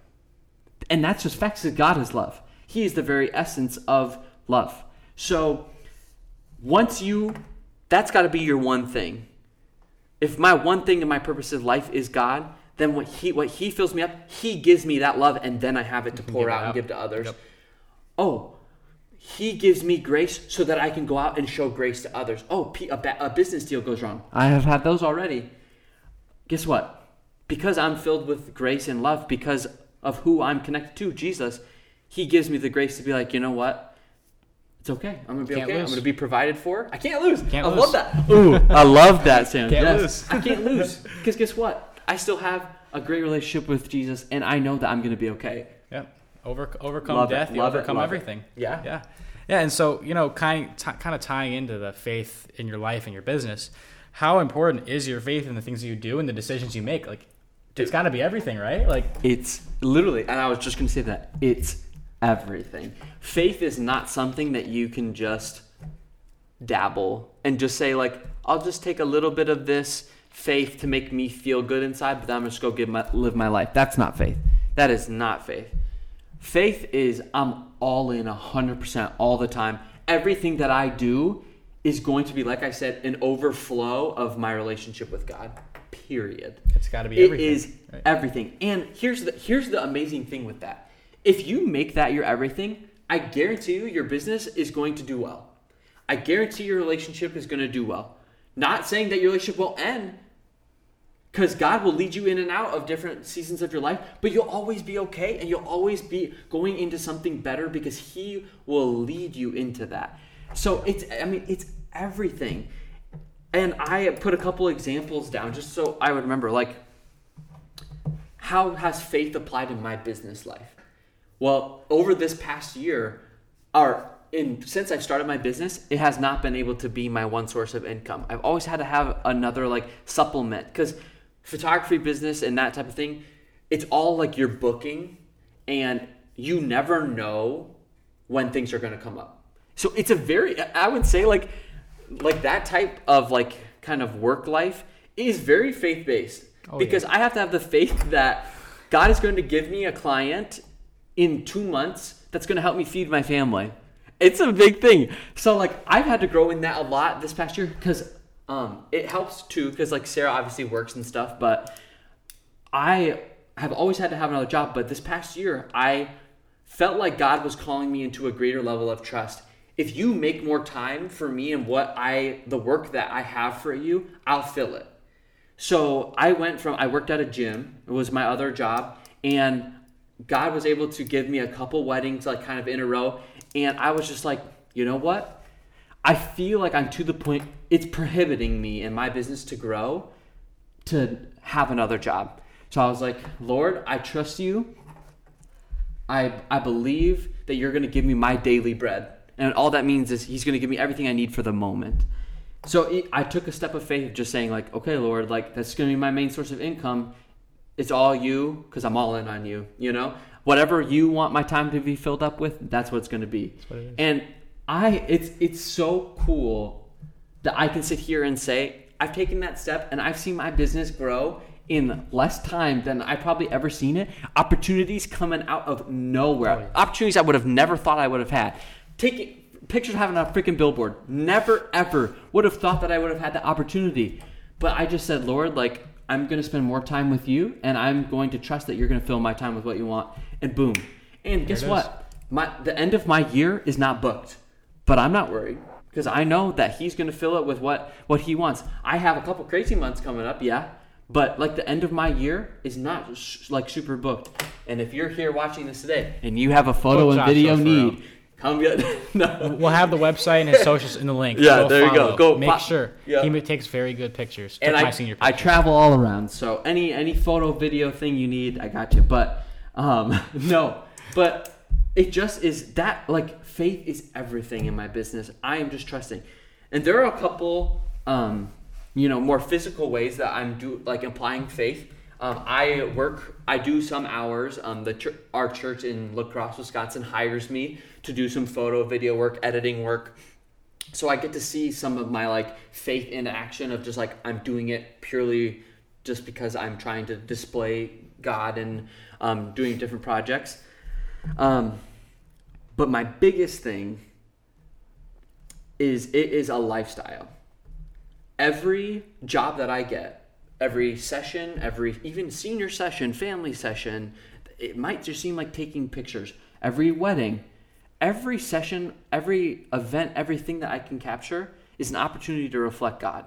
and that's just facts. That God is love. He is the very essence of love. So once you, that's got to be your one thing if my one thing in my purpose of life is God, then what he what he fills me up, he gives me that love, and then I have it to pour it out and give to others. Yep. Oh, he gives me grace so that I can go out and show grace to others. Oh, a, ba- a business deal goes wrong. I have had those already. Guess what? Because I'm filled with grace and love, because of who I'm connected to, Jesus, he gives me the grace to be like, you know what? It's okay. I'm gonna be Can't okay. I'm gonna be provided for. I can't lose. Can't I lose. love that. Ooh, I love that, Sam. Can't Yes. lose. I can't lose because guess what? I still have a great relationship with Jesus, and I know that I'm gonna be okay. Yeah. Over, overcome Love it, death, you love it, overcome love it. everything. Yeah. Yeah. Yeah. And so, you know, kind, t- kind of tying into the faith in your life and your business, how important is your faith in the things that you do and the decisions you make? Like, it's got to be everything, right? Like, It's literally, and I was just gonna say that it's everything. Faith is not something that you can just dabble and just say like, I'll just take a little bit of this faith to make me feel good inside, but then I'm just go give my live my life. That's not faith. That is not faith. Faith is I'm all in 100% all the time. Everything that I do is going to be, like I said, an overflow of my relationship with God. Period. it's got to be It everything. is right? everything. And here's the here's the amazing thing with that. If you make that your everything, I guarantee you your business is going to do well. I guarantee your relationship is going to do well. Not saying that your relationship will end because God will lead you in and out of different seasons of your life, but you'll always be okay and you'll always be going into something better because He will lead you into that. So it's, I mean, it's everything. And I put a couple examples down just so I would remember, like, how has faith applied in my business life? Well, over this past year, our in since I started my business, it has not been able to be my one source of income. I've always had to have another like supplement because photography business and that type of thing, it's all like you're booking and you never know when things are going to come up. So it's a very I would say like like that type of like kind of work life is very faith based Oh, because I have to have the faith that God is going to give me a client in 2 months that's going to help me feed my family. It's a big thing. So like I've had to grow in that a lot this past year cuz um it helps too cuz like Sarah obviously works and stuff but I have always had to have another job, but this past year, I felt like God was calling me into a greater level of trust. If you make more time for me and what I, the work that I have for you, I'll fill it. So I went from I worked at a gym. It was my other job, and God was able to give me a couple weddings like kind of in a row, and I was just like, you know what? I feel like I'm to the point it's prohibiting me and my business to grow to have another job. So I was like, Lord, I trust you. I I believe that you're going to give me my daily bread. And all that means is he's going to give me everything I need for the moment. So I took a step of faith, of just saying like, okay, Lord, like that's going to be my main source of income. It's all you because I'm all in on you. You know, whatever you want my time to be filled up with, that's what it's going to be. what. And I, it's it's so cool that I can sit here and say I've taken that step and I've seen my business grow in less time than I probably ever seen it. Opportunities coming out of nowhere. Oh, yeah. Opportunities I would have never thought I would have had. Taking pictures of having a freaking billboard. Never ever would have thought that I would have had the opportunity. But I just said, Lord, like I'm going to spend more time with you and I'm going to trust that you're going to fill my time with what you want. And boom. And guess what? My the end of my year is not booked. But I'm not worried because I know that he's going to fill it with what what he wants. I have a couple crazy months coming up, yeah, but like the end of my year is not sh- like super booked. And if you're here watching this today and you have a photo Book and video Joshua need, come get no. We'll have the website and his socials in the link. Yeah, there you go. Go Make pop- sure Yeah. he takes very good pictures. And I, senior I travel all around, so any any photo, video thing you need, I got you. But um, no, but it just is that like faith is everything in my business. I am just trusting, and there are a couple, um, you know, more physical ways that I'm do like applying faith. Um, I work, I do some hours. Um, the chur- our church in La Crosse, Wisconsin, hires me to do some photo, video work, editing work so I get to see some of my like faith in action of just like I'm doing it purely just because I'm trying to display God and um, doing different projects. Um, but my biggest thing is it is a lifestyle. Every job that I get, every session, every even senior session, family session, it might just seem like taking pictures. Every wedding, every session, every event, everything that I can capture is an opportunity to reflect God.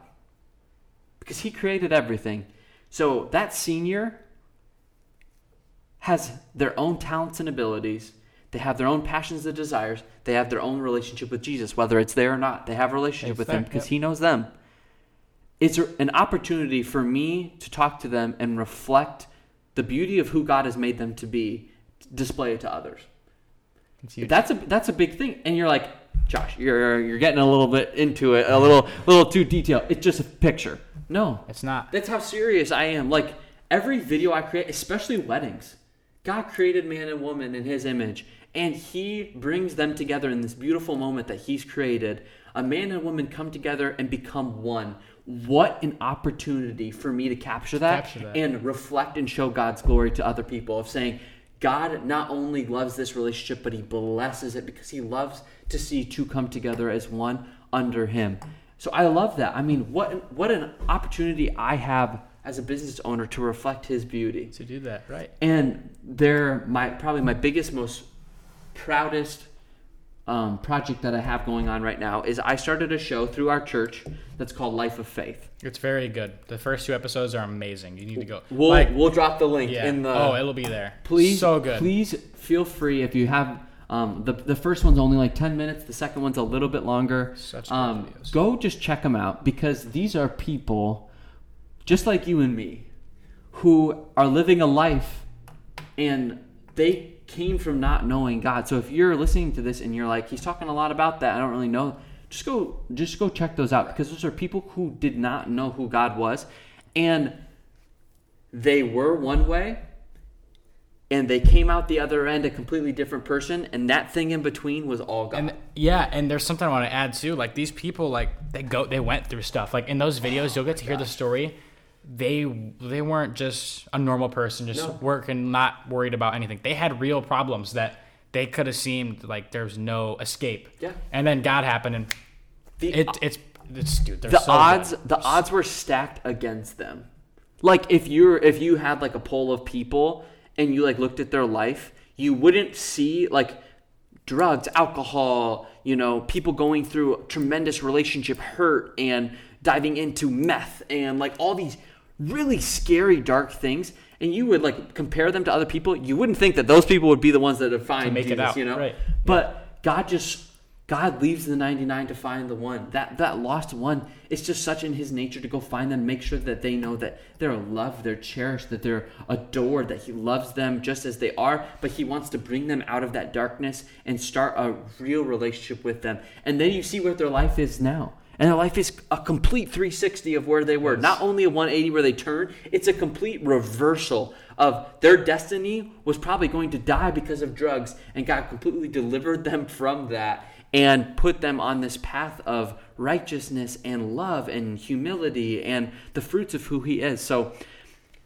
Because He created everything. So that senior has their own talents and abilities. They have their own passions and desires. They have their own relationship with Jesus, whether it's there or not. They have a relationship It's with there, Him because yep. He knows them. It's an opportunity for me to talk to them and reflect the beauty of who God has made them to be, display it to others. That's a that's a big thing. And you're like, Josh, you're you're getting a little bit into it, a little little too detailed. It's just a picture. No, It's not. that's how serious I am. Like every video I create, especially weddings, God created man and woman in His image, and He brings them together in this beautiful moment that He's created. A man and woman come together and become one. What an opportunity for me to capture that, Capture that. and reflect and show God's glory to other people. Of saying, God not only loves this relationship, but He blesses it because He loves to see two come together as one under Him. So I love that. I mean, what what an opportunity I have as a business owner to reflect His beauty. To do that, right. And they're my probably my biggest, most proudest um, project that I have going on right now is I started a show through our church that's called Life of Faith. It's very good. The first two episodes are amazing. You need to go. We'll like, we'll drop the link yeah. in the oh, it'll be there. please So good. please feel free if you have um, the, the first one's only like 10 minutes the second one's a little bit longer Such good um, videos. go just check them out because these are people just like you and me who are living a life and they came from not knowing god so if you're listening to this and you're like he's talking a lot about that i don't really know just go just go check those out because those are people who did not know who god was and they were one way and they came out the other end a completely different person and that thing in between was all God. And yeah, and there's something I want to add too. Like these people, like they go, they went through stuff. Like in those videos, you'll get to hear the story. They they weren't just a normal person, just No. working, not worried about anything. They had real problems that they could have seemed like there's no escape. Yeah. And then God happened, and the it, it's it's dude. The so odds good. the odds were stacked against them. Like if you're if you had like a poll of people and you like looked at their life, you wouldn't see like drugs, alcohol, you know, people going through tremendous relationship hurt and diving into meth and like all these really scary, dark things, and you would like compare them to other people, you wouldn't think that those people would be the ones that would find make it out, you know? right. But God just God leaves the 99 to find the one. That that lost one, it's just such in his nature to go find them, make sure that they know that they're loved, they're cherished, that they're adored, that he loves them just as they are, but he wants to bring them out of that darkness and start a real relationship with them. And then you see what their life is now. And their life is a complete 360 of where they were. Not only a 180 where they turn, it's a complete reversal of their destiny was probably going to die because of drugs, and God completely delivered them from that and put them on this path of righteousness and love and humility and the fruits of who He is. So,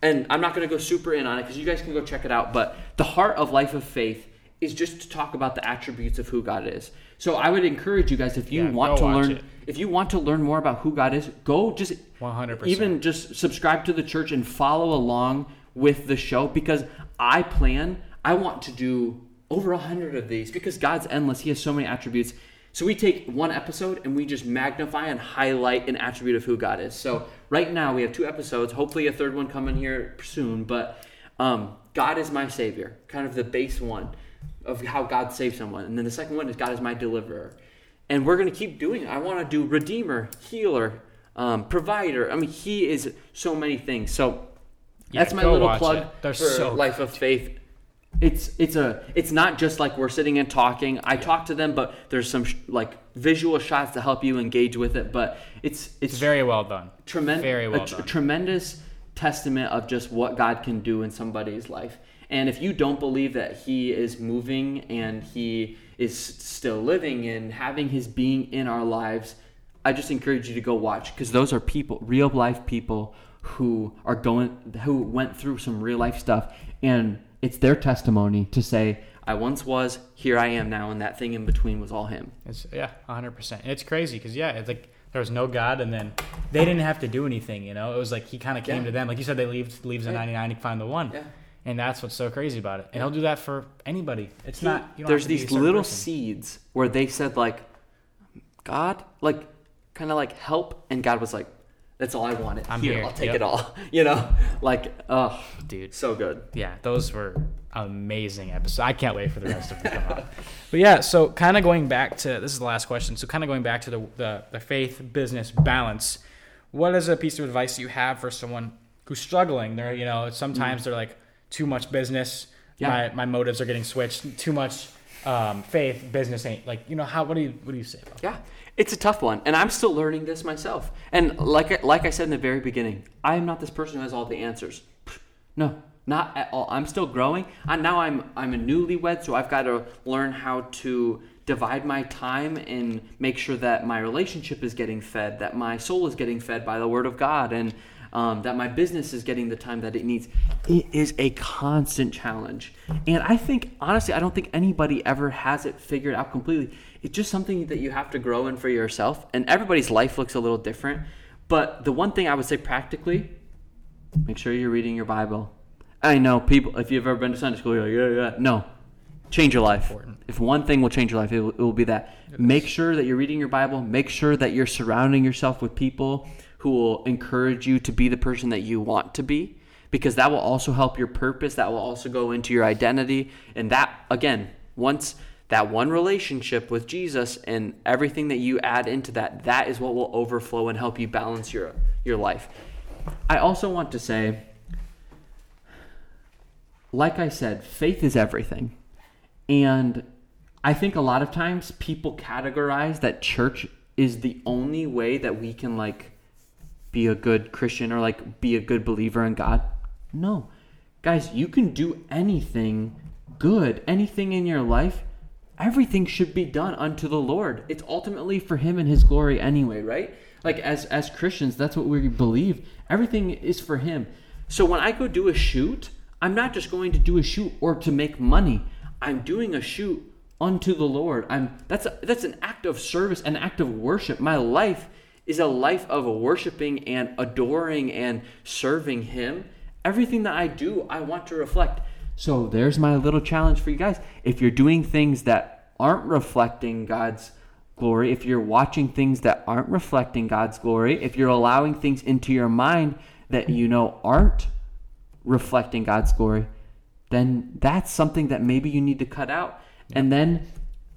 and I'm not going to go super in on it because you guys can go check it out, but the heart of life of faith is just to talk about the attributes of who God is. So I would encourage you guys if you Yeah, want to learn it. If you want to learn more about who God is, go just 100%. even just subscribe to the church and follow along with the show because I plan I want to do over a hundred of these because God's endless. He has so many attributes. So we take one episode and we just magnify and highlight an attribute of who God is. So right now we have two episodes. Hopefully a third one coming here soon. But um, God is my savior, kind of the base one of how God saves someone, and then the second one is God is my deliverer. And we're going to keep doing it. I want to do redeemer, healer, um, provider. I mean, He is so many things. So Yeah, that's my little plug for so life of faith. It's it's a it's not just like we're sitting and talking. I talk to them, but there's some sh- like visual shots to help you engage with it. But it's it's It's very well done. tremendous, Very well a tr- done. tremendous testament of just what God can do in somebody's life. And if you don't believe that He is moving and He is still living and having His being in our lives, I just encourage you to go watch because those are people, real life people who are going, who went through some real life stuff, and it's their testimony to say, "I once was, here I am now," and that thing in between was all Him. It's yeah, 100%. And it's crazy because yeah, it's like there was no God, and then they didn't have to do anything. You know, it was like He kind of came Yeah. to them. Like you said, they leaves leaves the Yeah. 99 to find the one. Yeah. And that's what's so crazy about it. And He'll do that for anybody. It's not. You don't there's have to be a these little person. seeds where they said like god like kind of like help and god was like that's all i wanted I'm here, here. i'll take Yep. it all you know like oh dude. so good yeah, those were amazing episodes. I can't wait for the rest of them to come out. But yeah, so kind of going back to this is the last question. So kind of going back to the, the the faith business balance. What is a piece of advice you have for someone who's struggling? They're you know sometimes mm. they're like too much business. Yeah. My my motives are getting switched. Too much um, faith business ain't like you know how what do you what do you say about? that? yeah it's a tough one and i'm still learning this myself and like I- like i said in the very beginning i am not this person who has all the answers no not at all i'm still growing and now i'm i'm a newlywed so i've got to learn how to divide my time and make sure that my relationship is getting fed that my soul is getting fed by the word of god and um, that my business is getting the time that it needs it is a constant challenge and i think honestly i don't think anybody ever has it figured out completely it's just something that you have to grow in for yourself and everybody's life looks a little different but the one thing i would say practically make sure you're reading your Bible. I know people, if you've ever been to Sunday school, you're like, yeah, yeah. No. Change your life. Important. If one thing will change your life, it will, it will be that. Make sure that you're reading your Bible. Make sure that you're surrounding yourself with people who will encourage you to be the person that you want to be, because that will also help your purpose. That will also go into your identity. And that, again, once that one relationship with Jesus and everything that you add into that, that is what will overflow and help you balance your, your life. I also want to say, like I said, faith is everything. And I think a lot of times people categorize that church is the only way that we can like be a good Christian or like be a good believer in God. No. Guys, you can do anything good, anything in your life. Everything should be done unto the Lord. It's ultimately for him and his glory anyway, right? Like as as Christians, that's what we believe. Everything is for him. So when I go do a shoot, I'm not just going to do a shoot or to make money. I'm doing a shoot unto the Lord. I'm that's a, that's an act of service, an act of worship. My life is a life of worshiping and adoring and serving him. Everything that I do, I want to reflect. So there's my little challenge for you guys. If you're doing things that aren't reflecting God's glory, if you're watching things that aren't reflecting God's glory, if you're allowing things into your mind that you know aren't reflecting God's glory, then that's something that maybe you need to cut out. And then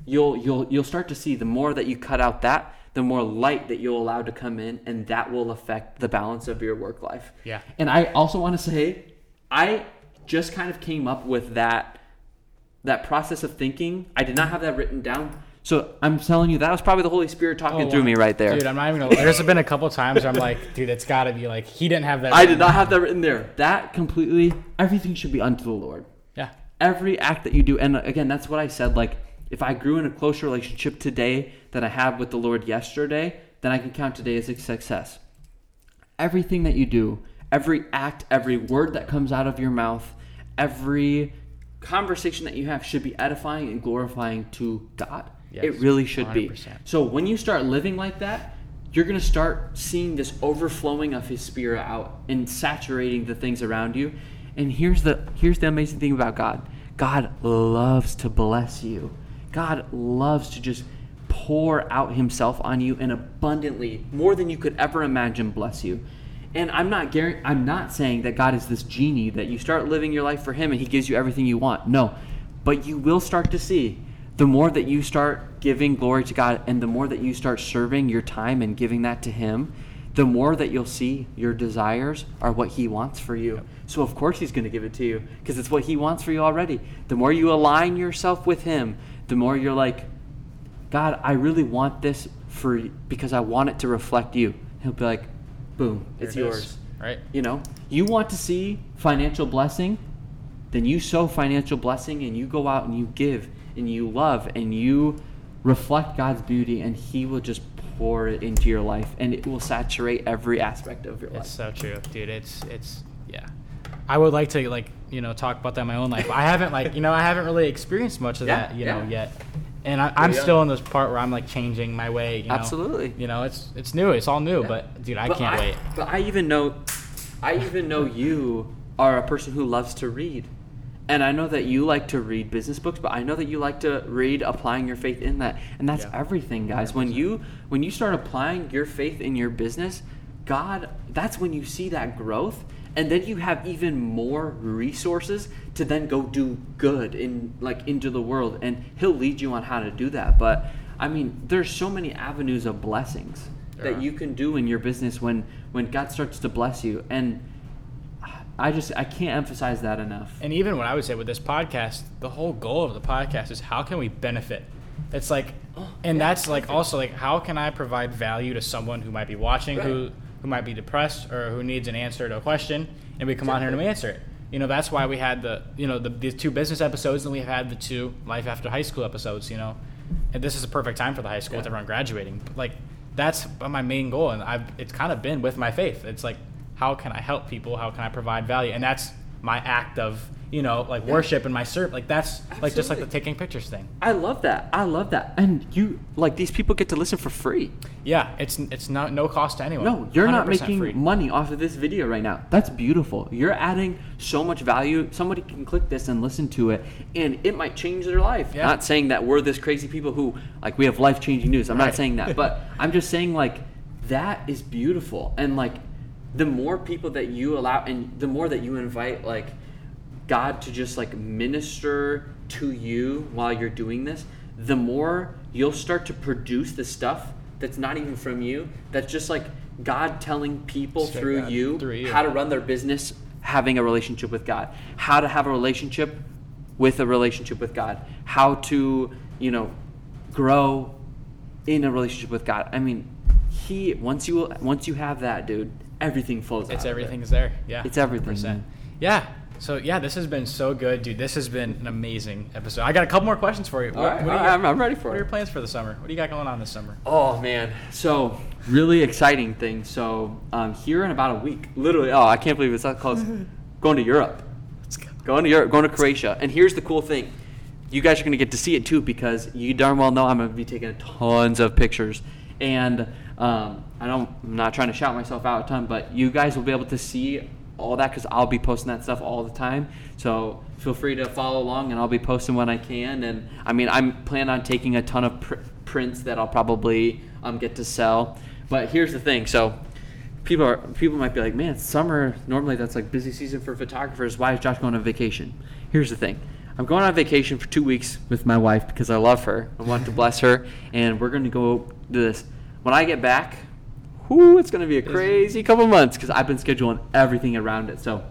you'll you'll you'll start to see the more that you cut out that, the more light that you'll allow to come in and that will affect the balance of your work life. Yeah. And I also want to say I just kind of came up with that that process of thinking. I did not have that written down. So I'm telling you, that was probably the Holy Spirit talking Oh, through me right there. Dude, I'm not even gonna. There's been a couple times where I'm like, dude, it's got to be like he didn't have that. I did not have that written there. That completely, everything should be unto the Lord. Yeah. Every act that you do, and again, that's what I said. Like, if I grew in a closer relationship today than I have with the Lord yesterday, then I can count today as a success. Everything that you do, every act, every word that comes out of your mouth, every conversation that you have should be edifying and glorifying to God. Yes, it really should be. 100%. So when you start living like that, you're going to start seeing this overflowing of his spirit out and saturating the things around you. And here's the here's the amazing thing about God. God loves to bless you. God loves to just pour out himself on you and abundantly, more than you could ever imagine bless you. And I'm not I'm not saying that God is this genie that you start living your life for him and he gives you everything you want. No. But you will start to see the more that you start giving glory to God and the more that you start serving your time and giving that to him, the more that you'll see your desires are what he wants for you. So of course he's going to give it to you because it's what he wants for you already. The more you align yourself with him, the more you're like, God, I really want this for because I want it to reflect you. He'll be like, boom, There it's it is. yours. Right. You know, you want to see financial blessing, then you sow financial blessing and you go out and you give and you love and you reflect God's beauty and he will just pour it into your life and it will saturate every aspect of your life. It's so true, dude. It's it's. I would like to like you know talk about that in my own life. I haven't like you know I haven't really experienced much of Yeah, that you know yet, and I, I'm young. still in this part where I'm like changing my way. You know? Absolutely. You know it's it's new. It's all new, Yeah. but dude, I But can't wait. But I even know I even know you are a person who loves to read. And I know that you like to read business books, but I know that you like to read applying your faith in that. And that's Yeah. everything, guys. When you when you start applying your faith in your business, God, that's when you see that growth and then you have even more resources to then go do good in like into the world and he'll lead you on how to do that. But I mean, there's so many avenues of blessings There that you can do in your business when when God starts to bless you. And I just I can't emphasize that enough. And even what I would say with this podcast, the whole goal of the podcast is how can we benefit? It's like, Oh, and that's like also like how can I provide value to someone who might be watching, who who might be depressed or who needs an answer to a question, and we come on here and we answer it. You know, that's why we had the you know the these two business episodes, and we have had the two life after high school episodes. You know, and this is a perfect time for the high school with everyone graduating. But, like that's my main goal, and I've it's kind of been with my faith. It's like how can I help people? How can I provide value? And that's my act of you know like worship and my serve. Like that's like just like the taking pictures thing. I love that. I love that. And you like these people get to listen for free. Yeah, it's it's not no cost to anyone. No, you're not making free. money off of this video right now. That's beautiful. You're adding so much value. Somebody can click this and listen to it, and it might change their life. Yeah. Not saying that we're this crazy people who like we have life changing news. I'm Right. not saying that, but I'm just saying like that is beautiful, and like the more people that you allow, and the more that you invite like God to just like minister to you while you're doing this, the more you'll start to produce the stuff that's not even from you. That's just like God telling people through you, through you. how to run their business, having a relationship with God, how to have a relationship with a relationship with God, how to, you know, grow in a relationship with God. I mean, he once you once you have that, dude, everything flows. It's out of it. everything's there. Yeah. It's everything, 100%. Yeah. So yeah, this has been so good, dude. This has been an amazing episode. I got a couple more questions for you. All right, do you all right, got- I'm- I'm ready for What are your plans for the summer? What do you got going on this summer? Oh man, so really exciting thing. So um, here in about a week, literally. Oh, I can't believe it's that close. going to Europe. Let's go. Going to Europe. Going to Croatia. And here's the cool thing. You guys are gonna get to see it too because you darn well know I'm gonna be taking tons of pictures. And um, I don't, I'm not trying to shout myself out a ton, but you guys will be able to see all that because I'll be posting that stuff all the time. So feel free to follow along, and I'll be posting when I can. And I mean, I'm planning on taking a ton of pr- prints that I'll probably um, get to sell. But here's the thing. So people are people might be like, man, summer normally that's like busy season for photographers. Why is Josh going on vacation? Here's the thing. I'm going on vacation for two weeks with my wife because I love her. I want to bless her, and we're going to go do this. When I get back, whoo, it's going to be a crazy couple months because I've been scheduling everything around it. So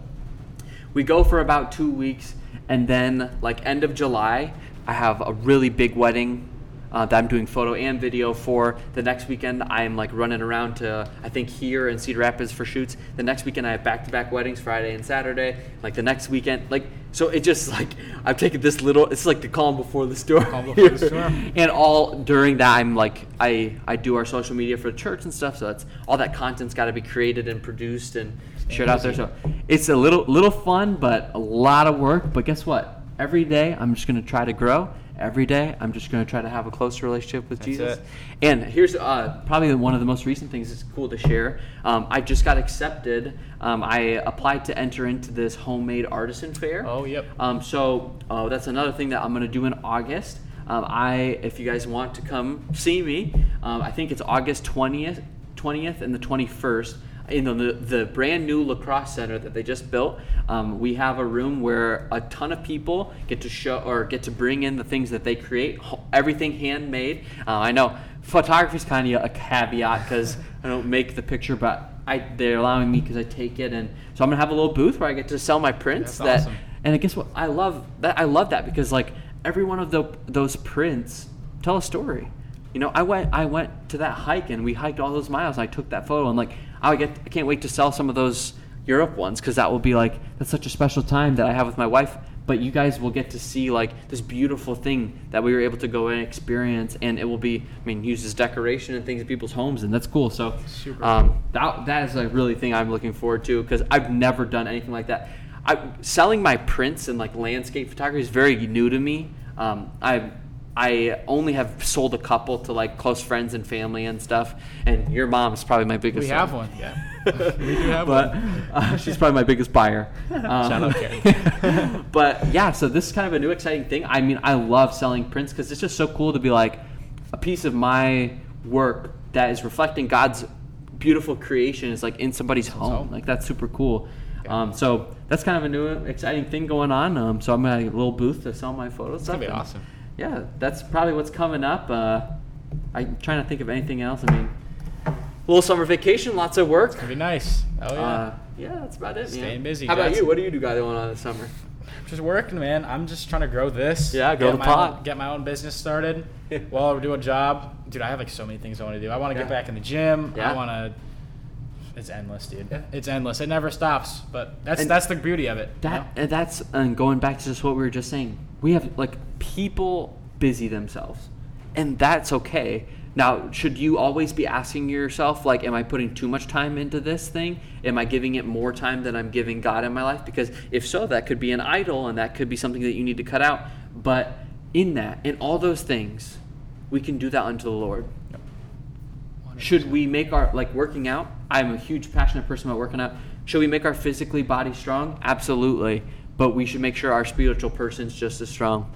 we go for about two weeks, and then like end of July, I have a really big wedding uh, that I'm doing photo and video for. The next weekend, I'm like running around to I think here in Cedar Rapids for shoots. The next weekend, I have back-to-back weddings, Friday and Saturday. Like the next weekend, like so it just like I've taken this little. It's like the calm before the storm. Calm before the storm. and all during that, I'm like I I do our social media for the church and stuff. So that's all that content's got to be created and produced and shared out there. So it's a little little fun, but a lot of work. But guess what? Every day, I'm just gonna try to grow. Every day, I'm just gonna try to have a closer relationship with That's Jesus. it. And here's uh, probably one of the most recent things that's cool to share. Um, I just got accepted. Um, I applied to enter into this homemade artisan fair. Oh, yep. Um, so uh, that's another thing that I'm going to do in August. Um, I, if you guys want to come see me, um, I think it's August 20th, 20th and the 21st in the, the brand new La Crosse center that they just built. Um, we have a room where a ton of people get to show or get to bring in the things that they create, everything handmade. Uh, I know photography is kind of a caveat because I don't make the picture, but I, they're allowing me because I take it, and so I'm gonna have a little booth where I get to sell my prints. That's that awesome. and I guess what I love that I love that because like every one of the, those prints tell a story. You know, I went I went to that hike and we hiked all those miles. And I took that photo and like I get I can't wait to sell some of those Europe ones because that will be like that's such a special time that I have with my wife. But you guys will get to see like this beautiful thing that we were able to go and experience, and it will be I mean used as decoration and things in people's homes, and that's cool. So um, that that is a really thing I'm looking forward to because I've never done anything like that. I selling my prints and like landscape photography is very new to me. Um, I I only have sold a couple to like close friends and family and stuff. And your mom is probably my biggest. We have one. one. Yeah. we do have but one. uh, she's probably my biggest buyer. Um, Shout out, Karen. but yeah, so this is kind of a new exciting thing. I mean, I love selling prints because it's just so cool to be like a piece of my work that is reflecting God's beautiful creation is like in somebody's home. home. Like that's super cool. Um, so that's kind of a new exciting thing going on. Um, so I'm gonna have a little booth to sell my photos. It's gonna be awesome. Yeah, that's probably what's coming up. Uh, I'm trying to think of anything else. I mean, little summer vacation, lots of work. It'll be nice. Oh yeah. Uh, yeah, that's about it. Staying man. busy, How about you? What do you do got going on this summer? just working, man. I'm just trying to grow this. Yeah, grow get the my pot. Own, get my own business started while I do a job. Dude, I have like so many things I want to do. I want to Yeah. get back in the gym. Yeah. I want to. It's endless, dude. Yeah. It's endless. It never stops. But that's And that's the beauty of it. you That know? and that's and going back to just what we were just saying. We have like people busy themselves, and that's okay. Now, should you always be asking yourself, like, am I putting too much time into this thing? Am I giving it more time than I'm giving God in my life? Because if so, that could be an idol, and that could be something that you need to cut out. But in that, in all those things, we can do that unto the Lord. Should we make our like working out? I'm a huge passionate person about working out. Should we make our physically body strong? Absolutely. But we should make sure our spiritual person's just as strong.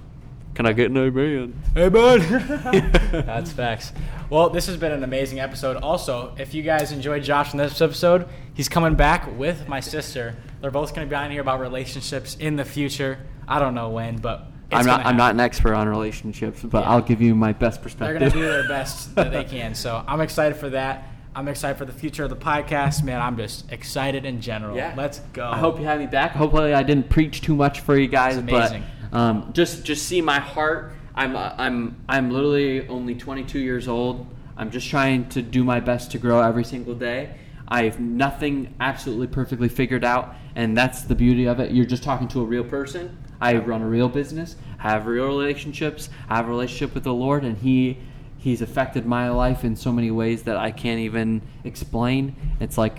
Can I get an amen? Amen. That's facts. Well, this has been an amazing episode. Also, if you guys enjoyed Josh in this episode, he's coming back with my sister. They're both going to be on here about relationships in the future. I don't know when, but it's I'm not. I'm not an expert on relationships, but Yeah. I'll give you my best perspective. They're going to do their best that they can. So I'm excited for that. I'm excited for the future of the podcast. Man, I'm just excited in general. Yeah. Let's go. I hope you have me back. Hopefully, I didn't preach too much for you guys, It's but amazing. um, just just see my heart. I'm uh, I'm I'm literally only 22 years old. I'm just trying to do my best to grow every single day. I have nothing absolutely perfectly figured out, and that's the beauty of it. You're just talking to a real person. I run a real business, have real relationships, I have a relationship with the Lord, and He He's affected my life in so many ways that I can't even explain. It's like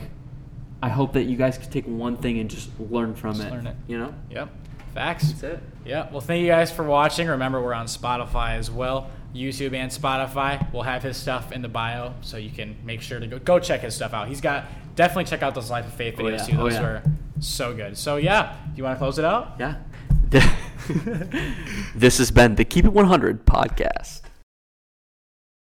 I hope that you guys can take one thing and just learn from Just it. learn it. You know? Yep. Facts. That's it. Yeah. Well, thank you guys for watching. Remember, we're on Spotify as well, YouTube and Spotify. We'll have his stuff in the bio, so you can make sure to go go check his stuff out. He's got definitely check out those Life of Faith Oh, videos yeah. too. Oh, Those yeah. were so good. So yeah, do you want to close it out? Yeah. this has been the Keep It 100 podcast.